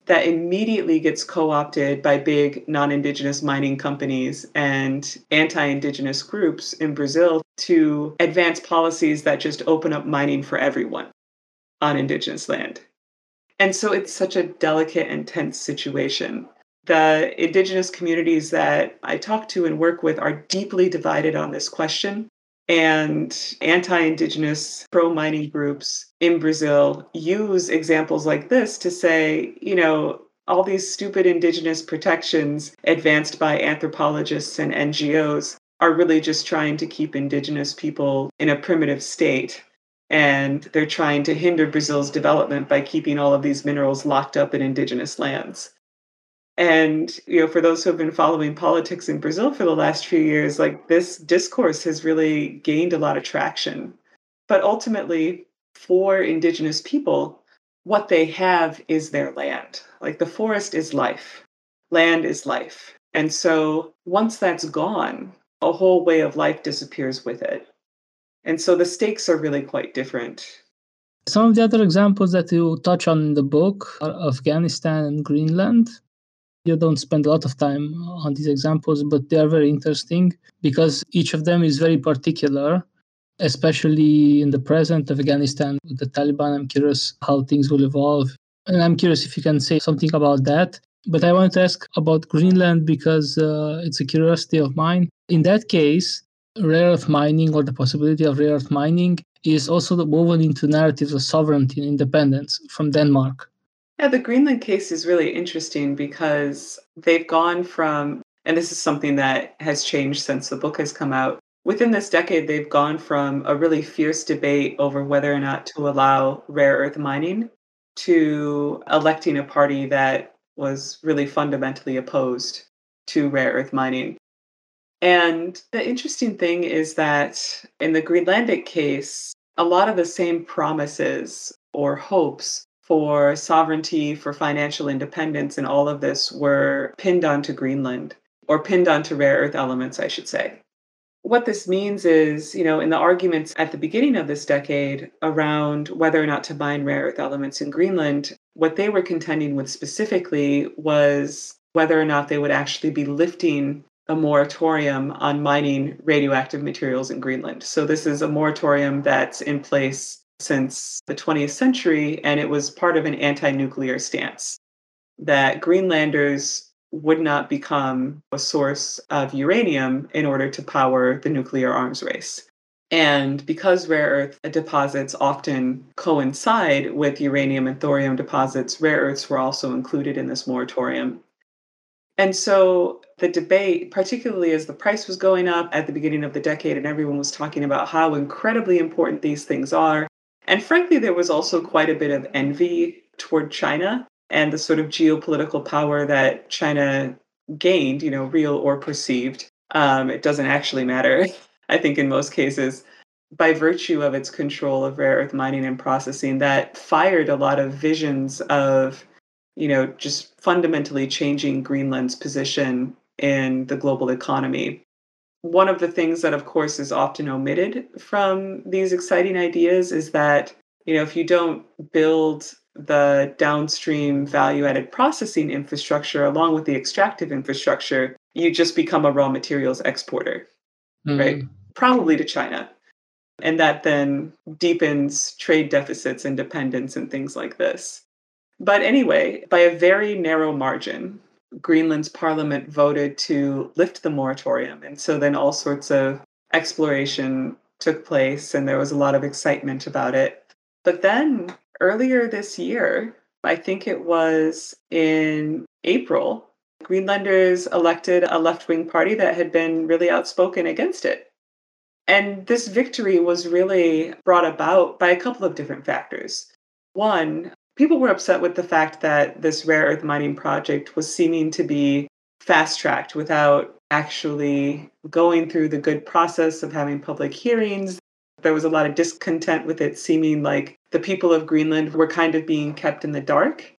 that immediately gets co opted by big non Indigenous mining companies and anti Indigenous groups in Brazil to advance policies that just open up mining for everyone on Indigenous land. And so it's such a delicate and tense situation the indigenous communities that I talk to and work with are deeply divided on this question. And anti indigenous pro mining groups in Brazil use examples like this to say, you know, all these stupid indigenous protections advanced by anthropologists and NGOs are really just trying to keep indigenous people in a primitive state. And they're trying to hinder Brazil's development by keeping all of these minerals locked up in indigenous lands. And you know, for those who have been following politics in Brazil for the last few years, like this discourse has really gained a lot of traction. But ultimately, for indigenous people, what they have is their land. Like the forest is life, land is life. And so once that's gone, a whole way of life disappears with it. And so the stakes are really quite different. Some of the other examples that you touch on in the book are Afghanistan and Greenland. You don't spend a lot of time on these examples, but they are very interesting because each of them is very particular, especially in the present Afghanistan with the Taliban. I'm curious how things will evolve. And I'm curious if you can say something about that. But I want to ask about Greenland because uh, it's a curiosity of mine. In that case, rare earth mining or the possibility of rare earth mining is also woven into narratives of sovereignty and independence from Denmark. Yeah, the Greenland case is really interesting because they've gone from, and this is something that has changed since the book has come out. Within this decade, they've gone from a really fierce debate over whether or not to allow rare earth mining to electing a party that was really fundamentally opposed to rare earth mining. And the interesting thing is that in the Greenlandic case, a lot of the same promises or hopes for sovereignty, for financial independence, and all of this were pinned onto Greenland, or pinned onto rare earth elements, I should say. What this means is, you know, in the arguments at the beginning of this decade around whether or not to mine rare earth elements in Greenland, what they were contending with specifically was whether or not they would actually be lifting a moratorium on mining radioactive materials in Greenland. So, this is a moratorium that's in place since the 20th century, and it was part of an anti nuclear stance that Greenlanders would not become a source of uranium in order to power the nuclear arms race. And because rare earth deposits often coincide with uranium and thorium deposits, rare earths were also included in this moratorium. And so the debate, particularly as the price was going up at the beginning of the decade, and everyone was talking about how incredibly important these things are. And frankly, there was also quite a bit of envy toward China and the sort of geopolitical power that China gained, you know, real or perceived. Um, it doesn't actually matter, I think, in most cases, by virtue of its control of rare earth mining and processing, that fired a lot of visions of you know, just fundamentally changing Greenland's position in the global economy. One of the things that, of course, is often omitted from these exciting ideas is that, you know, if you don't build the downstream value added processing infrastructure along with the extractive infrastructure, you just become a raw materials exporter, mm-hmm. right? Probably to China. And that then deepens trade deficits and dependence and things like this. But anyway, by a very narrow margin, Greenland's parliament voted to lift the moratorium. And so then all sorts of exploration took place, and there was a lot of excitement about it. But then earlier this year, I think it was in April, Greenlanders elected a left wing party that had been really outspoken against it. And this victory was really brought about by a couple of different factors. One, people were upset with the fact that this rare earth mining project was seeming to be fast tracked without actually going through the good process of having public hearings. There was a lot of discontent with it seeming like the people of Greenland were kind of being kept in the dark.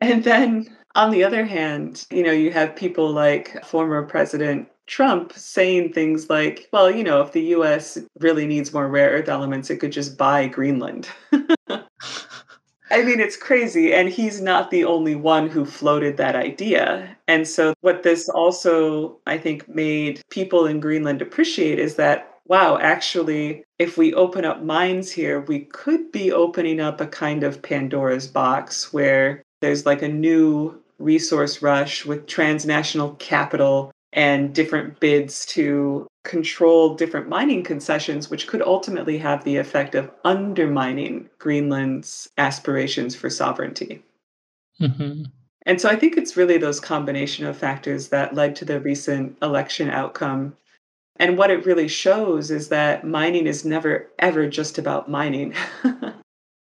And then on the other hand, you know, you have people like former President Trump saying things like, well, you know, if the US really needs more rare earth elements, it could just buy Greenland. I mean, it's crazy. And he's not the only one who floated that idea. And so, what this also, I think, made people in Greenland appreciate is that, wow, actually, if we open up minds here, we could be opening up a kind of Pandora's box where there's like a new resource rush with transnational capital and different bids to control different mining concessions, which could ultimately have the effect of undermining Greenland's aspirations for sovereignty. hmm And so I think it's really those combination of factors that led to the recent election outcome. And what it really shows is that mining is never, ever just about mining.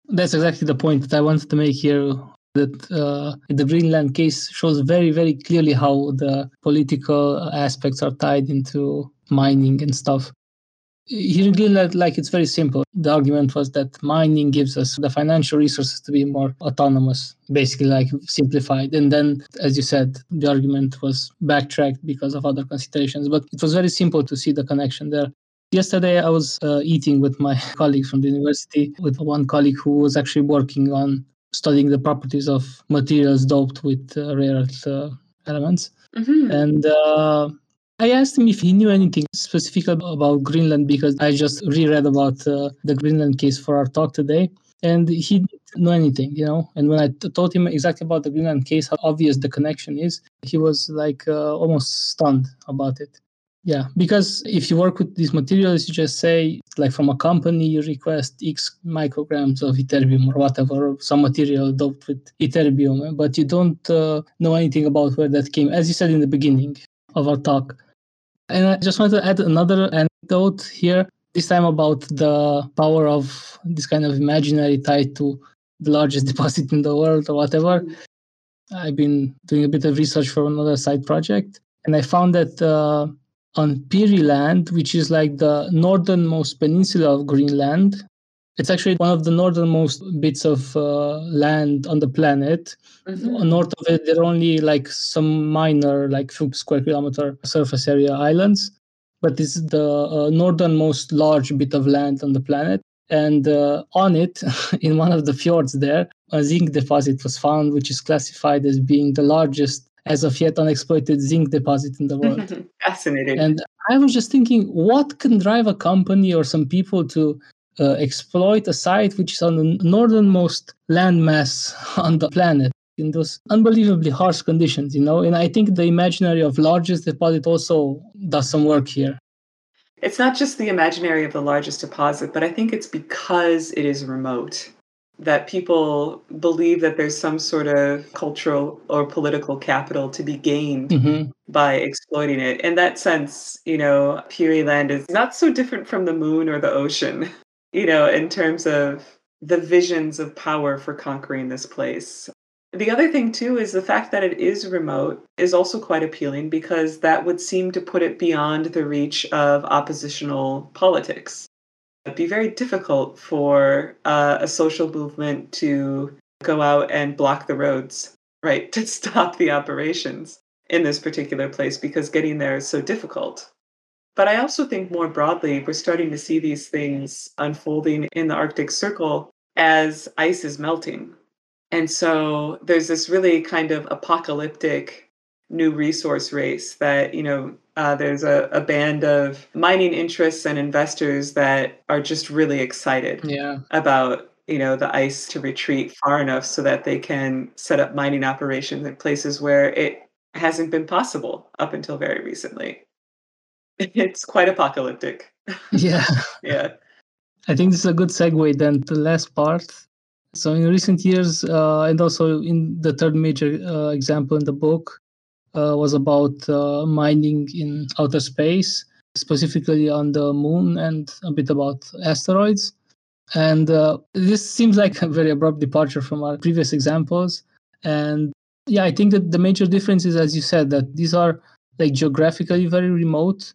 That's exactly the point that I wanted to make here. That uh, the Greenland case shows very, very clearly how the political aspects are tied into mining and stuff. Here in Greenland, like it's very simple. The argument was that mining gives us the financial resources to be more autonomous, basically, like simplified. And then, as you said, the argument was backtracked because of other considerations. But it was very simple to see the connection there. Yesterday, I was uh, eating with my colleagues from the university, with one colleague who was actually working on studying the properties of materials doped with uh, rare earth uh, elements. Mhm. And uh, I asked him if he knew anything specific about Greenland because I just reread about uh, the Greenland case for our talk today. And he didn't know anything, you know. And when I t- told him exactly about the Greenland case, how obvious the connection is, he was like uh, almost stunned about it. Yeah, because if you work with these materials, you just say, like from a company, you request X micrograms of ytterbium or whatever, some material doped with ytterbium, but you don't uh, know anything about where that came, as you said in the beginning of our talk. And I just wanted to add another anecdote here, this time about the power of this kind of imaginary tied to the largest deposit in the world or whatever. I've been doing a bit of research for another side project, and I found that uh, on Peary Land, which is like the northernmost peninsula of Greenland, it's actually one of the northernmost bits of uh, land on the planet. Mhm. North of it, there are only like some minor, like few square kilometer surface area islands, but it's the uh, northernmost large bit of land on the planet. And uh, on it, in one of the fjords there, a zinc deposit was found, which is classified as being the largest as of yet unexploited zinc deposit in the world. Fascinating. And I was just thinking, what can drive a company or some people to uh, exploit a site which is on the northernmost landmass on the planet in those unbelievably harsh conditions, you know? And I think the imaginary of largest deposit also does some work here. It's not just the imaginary of the largest deposit, but I think it's because it is remote that people believe that there's some sort of cultural or political capital to be gained hmm by exploiting it. In that sense, you know, Peary Land is not so different from the moon or the ocean, you know, in terms of the visions of power for conquering this place. The other thing, too, is the fact that it is remote is also quite appealing because that would seem to put it beyond the reach of oppositional politics. It'd be very difficult for uh, a social movement to go out and block the roads, right, to stop the operations in this particular place because getting there is so difficult. But I also think more broadly, we're starting to see these things unfolding in the Arctic Circle as ice is melting. And so there's this really kind of apocalyptic new resource race that, you know, uh, there's a, a band of mining interests and investors that are just really excited Yeah. about you know the ice to retreat far enough so that they can set up mining operations in places where it hasn't been possible up until very recently. It's quite apocalyptic. Yeah. Yeah. I think this is a good segue then to the last part. So, in recent years, uh, and also in the third major uh, example in the book, uh, was about uh, mining in outer space, specifically on the moon, and a bit about asteroids. And uh, this seems like a very abrupt departure from our previous examples. And yeah, I think that the major difference is, as you said, that these are like geographically very remote.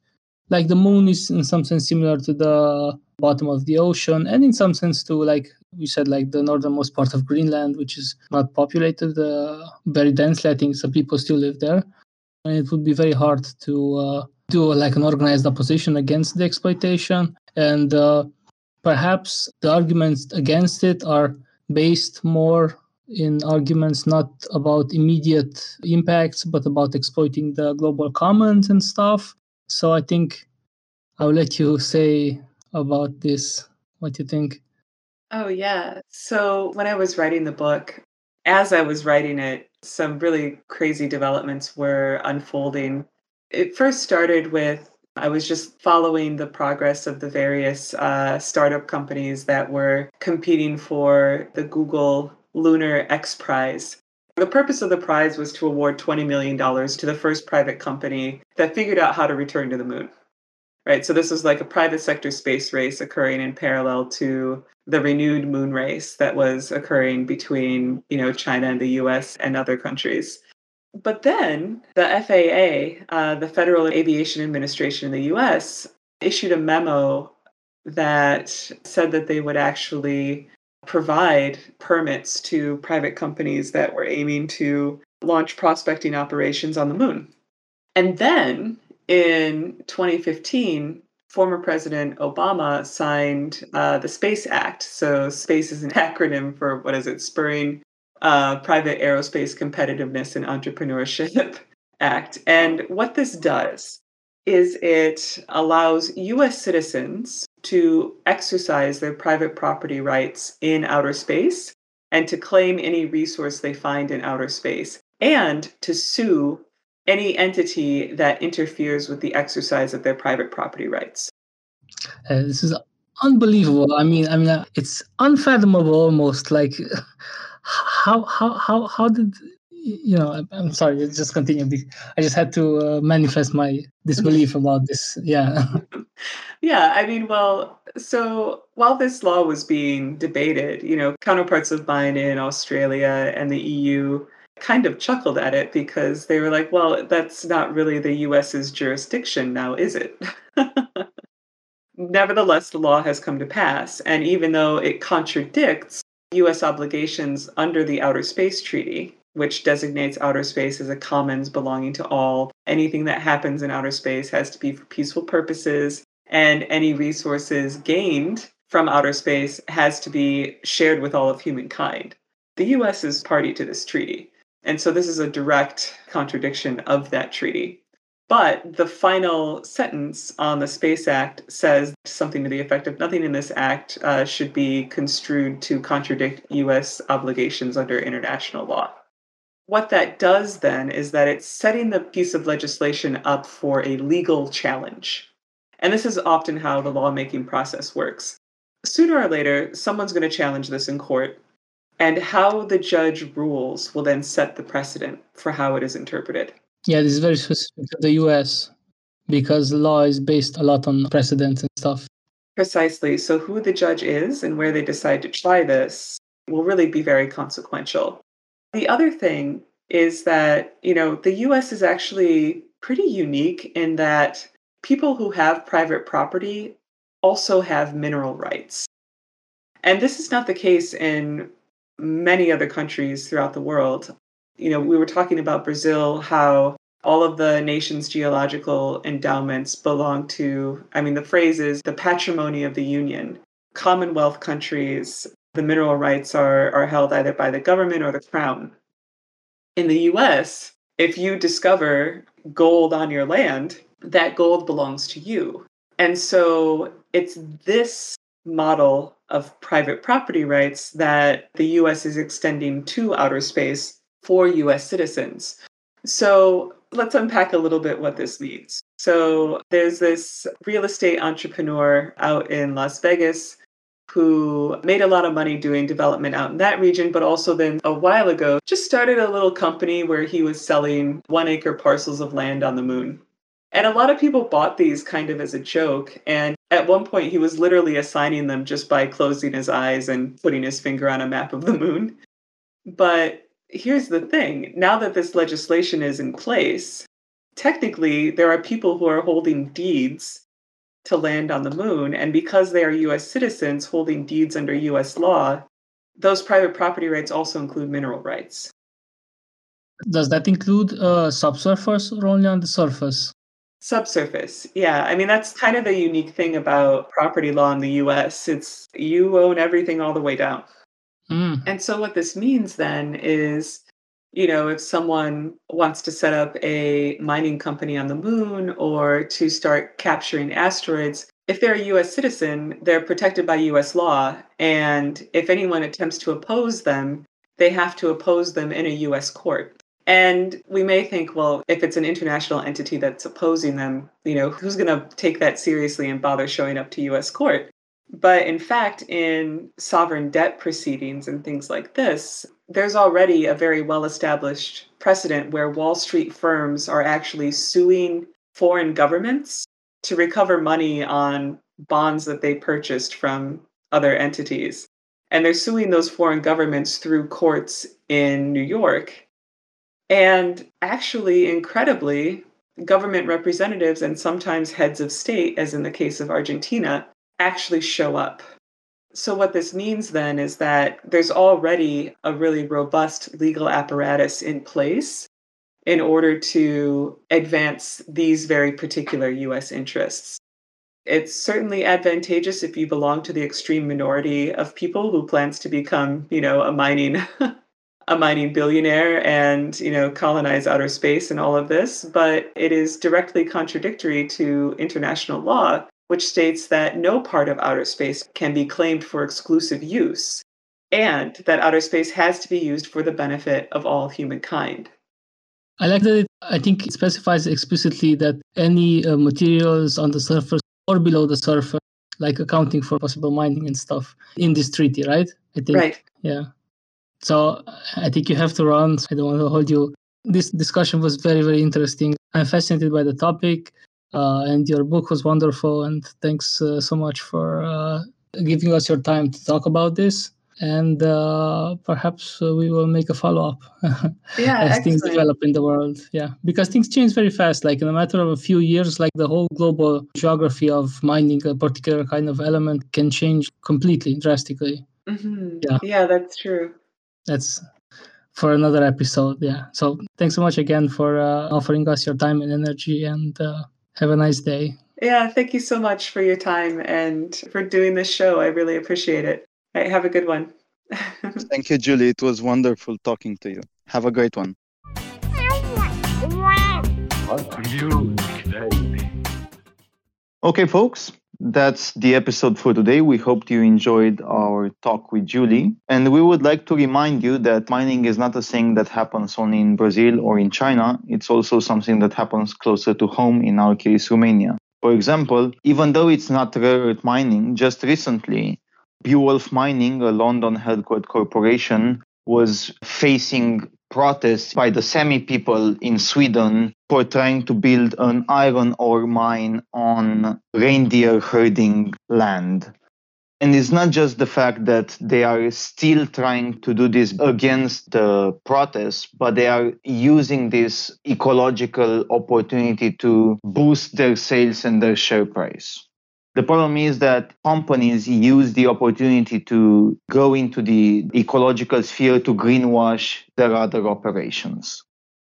Like the moon is in some sense similar to the bottom of the ocean, and in some sense to like we said, like the northernmost part of Greenland, which is not populated uh, very densely. I think some people still live there, and it would be very hard to uh, do like an organized opposition against the exploitation. And uh, perhaps the arguments against it are based more in arguments not about immediate impacts, but about exploiting the global commons and stuff. So I think I'll let you say about this. What you think? Oh, yeah. So when I was writing the book, as I was writing it, some really crazy developments were unfolding. it first started with I was just following the progress of the various uh, startup companies that were competing for the Google Lunar X Prize. The purpose of the prize was to award $20 million to the first private company that figured out how to return to the moon. Right, so this was like a private sector space race occurring in parallel to the renewed moon race that was occurring between, you know, China and the US and other countries. But then the FAA, uh, the Federal Aviation Administration in the US, issued a memo that said that they would actually provide permits to private companies that were aiming to launch prospecting operations on the moon. And then in 2015, former President Obama signed uh, the Space Act. So, SPACE is an acronym for what is it? Spurring uh, Private Aerospace Competitiveness and Entrepreneurship Act. And what this does is it allows US citizens to exercise their private property rights in outer space and to claim any resource they find in outer space and to sue any entity that interferes with the exercise of their private property rights. Uh, this is unbelievable. I mean, I mean, uh, it's unfathomable almost. Like, how how how how did you know? I'm sorry. Just continue. I just had to uh, manifest my disbelief about this. Yeah. yeah. I mean, well, so while this law was being debated, you know, counterparts of mine in Australia and the EU kind of chuckled at it because they were like, well, that's not really the US's jurisdiction now, is it? Nevertheless, the law has come to pass. And even though it contradicts US obligations under the Outer Space Treaty, which designates outer space as a commons belonging to all, anything that happens in outer space has to be for peaceful purposes, and any resources gained from outer space has to be shared with all of humankind. The US is party to this treaty. And so this is a direct contradiction of that treaty. But the final sentence on the Space Act says something to the effect of nothing in this act uh, should be construed to contradict US obligations under international law. What that does then is that it's setting the piece of legislation up for a legal challenge. And this is often how the lawmaking process works. Sooner or later, someone's going to challenge this in court, and how the judge rules will then set the precedent for how it is interpreted. Yeah, this is very specific to the US because law is based a lot on precedents and stuff. Precisely. So, who the judge is and where they decide to try this will really be very consequential. The other thing is that, you know, the US is actually pretty unique in that people who have private property also have mineral rights. And this is not the case in many other countries throughout the world. You know, we were talking about Brazil, how all of the nation's geological endowments belong to, I mean, the phrase is the patrimony of the Union. Commonwealth countries, the mineral rights are, are held either by the government or the crown. In the US, if you discover gold on your land, that gold belongs to you. And so it's this model of private property rights that the US is extending to outer space for US citizens. So let's unpack a little bit what this means. So there's this real estate entrepreneur out in Las Vegas who made a lot of money doing development out in that region, but also then a while ago just started a little company where he was selling one acre parcels of land on the moon. And a lot of people bought these kind of as a joke. And at one point, he was literally assigning them just by closing his eyes and putting his finger on a map of the moon. But here's the thing now that this legislation is in place, technically, there are people who are holding deeds to land on the moon. And because they are US citizens holding deeds under US law, those private property rights also include mineral rights. Does that include uh, subsurface or only on the surface? Subsurface. Yeah. I mean, that's kind of the unique thing about property law in the US. It's you own everything all the way down. Mm. And so, what this means then is, you know, if someone wants to set up a mining company on the moon or to start capturing asteroids, if they're a US citizen, they're protected by US law. And if anyone attempts to oppose them, they have to oppose them in a US court. And we may think, well, if it's an international entity that's opposing them, you know, who's going to take that seriously and bother showing up to US court? But in fact, in sovereign debt proceedings and things like this, there's already a very well established precedent where Wall Street firms are actually suing foreign governments to recover money on bonds that they purchased from other entities. And they're suing those foreign governments through courts in New York and actually, incredibly, government representatives and sometimes heads of state, as in the case of Argentina, actually show up. So, what this means then is that there's already a really robust legal apparatus in place in order to advance these very particular US interests. It's certainly advantageous if you belong to the extreme minority of people who plans to become, you know, a mining a mining billionaire and you know colonize outer space and all of this but it is directly contradictory to international law which states that no part of outer space can be claimed for exclusive use and that outer space has to be used for the benefit of all humankind. I like that it, i think it specifies explicitly that any uh, materials on the surface or below the surface like accounting for possible mining and stuff in this treaty right? I think right. yeah so I think you have to run. I don't want to hold you. This discussion was very, very interesting. I'm fascinated by the topic, uh, and your book was wonderful. And thanks uh, so much for uh, giving us your time to talk about this. And uh, perhaps uh, we will make a follow up yeah, as things develop in the world. Yeah, because things change very fast. Like in a matter of a few years, like the whole global geography of mining a particular kind of element can change completely, drastically. Mm-hmm. Yeah, yeah, that's true that's for another episode. Yeah. So thanks so much again for uh, offering us your time and energy, and uh, have a nice day. Yeah, thank you so much for your time and for doing this show. I really appreciate it. Right, have a good one. thank you, Julie. It was wonderful talking to you. Have a great one. Okay, folks, that's the episode for today. We hope you enjoyed our talk with Julie. And we would like to remind you that mining is not a thing that happens only in Brazil or in China. It's also something that happens closer to home, in our case, Romania. For example, even though it's not rare earth mining, just recently, Beowulf Mining, a London headquartered corporation, was facing protests by the Sami people in Sweden for trying to build an iron ore mine on reindeer herding land. And it's not just the fact that they are still trying to do this against the protests, but they are using this ecological opportunity to boost their sales and their share price. The problem is that companies use the opportunity to go into the ecological sphere to greenwash their other operations.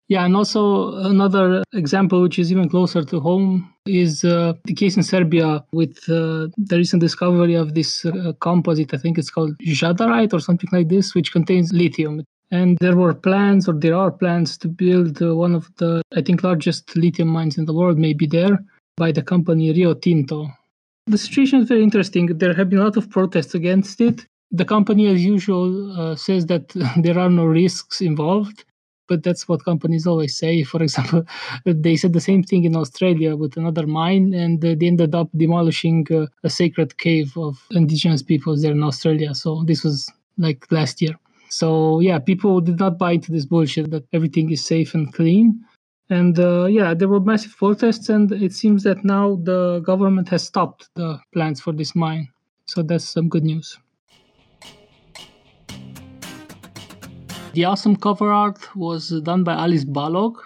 Yeah, and also another example, which is even closer to home, is uh, the case in Serbia with uh, the recent discovery of this uh, composite. I think it's called jadarite or something like this, which contains lithium. And there were plans, or there are plans, to build uh, one of the, I think, largest lithium mines in the world, maybe there, by the company Rio Tinto. The situation is very interesting. There have been a lot of protests against it. The company, as usual, uh, says that there are no risks involved, but that's what companies always say. For example, they said the same thing in Australia with another mine, and uh, they ended up demolishing uh, a sacred cave of indigenous peoples there in Australia. So this was like last year. So yeah, people did not buy into this bullshit that everything is safe and clean. And uh, yeah, there were massive protests, and it seems that now the government has stopped the plans for this mine. So that's some good news. The awesome cover art was done by Alice Balog,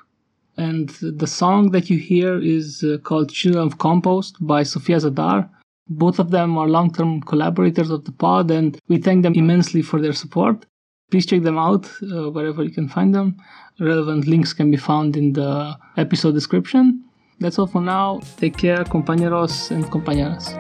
and the song that you hear is uh, called Children of Compost by Sofia Zadar. Both of them are long term collaborators of the pod, and we thank them immensely for their support. Please check them out uh, wherever you can find them. Relevant links can be found in the episode description. That's all for now. Take care, compañeros and compañeras.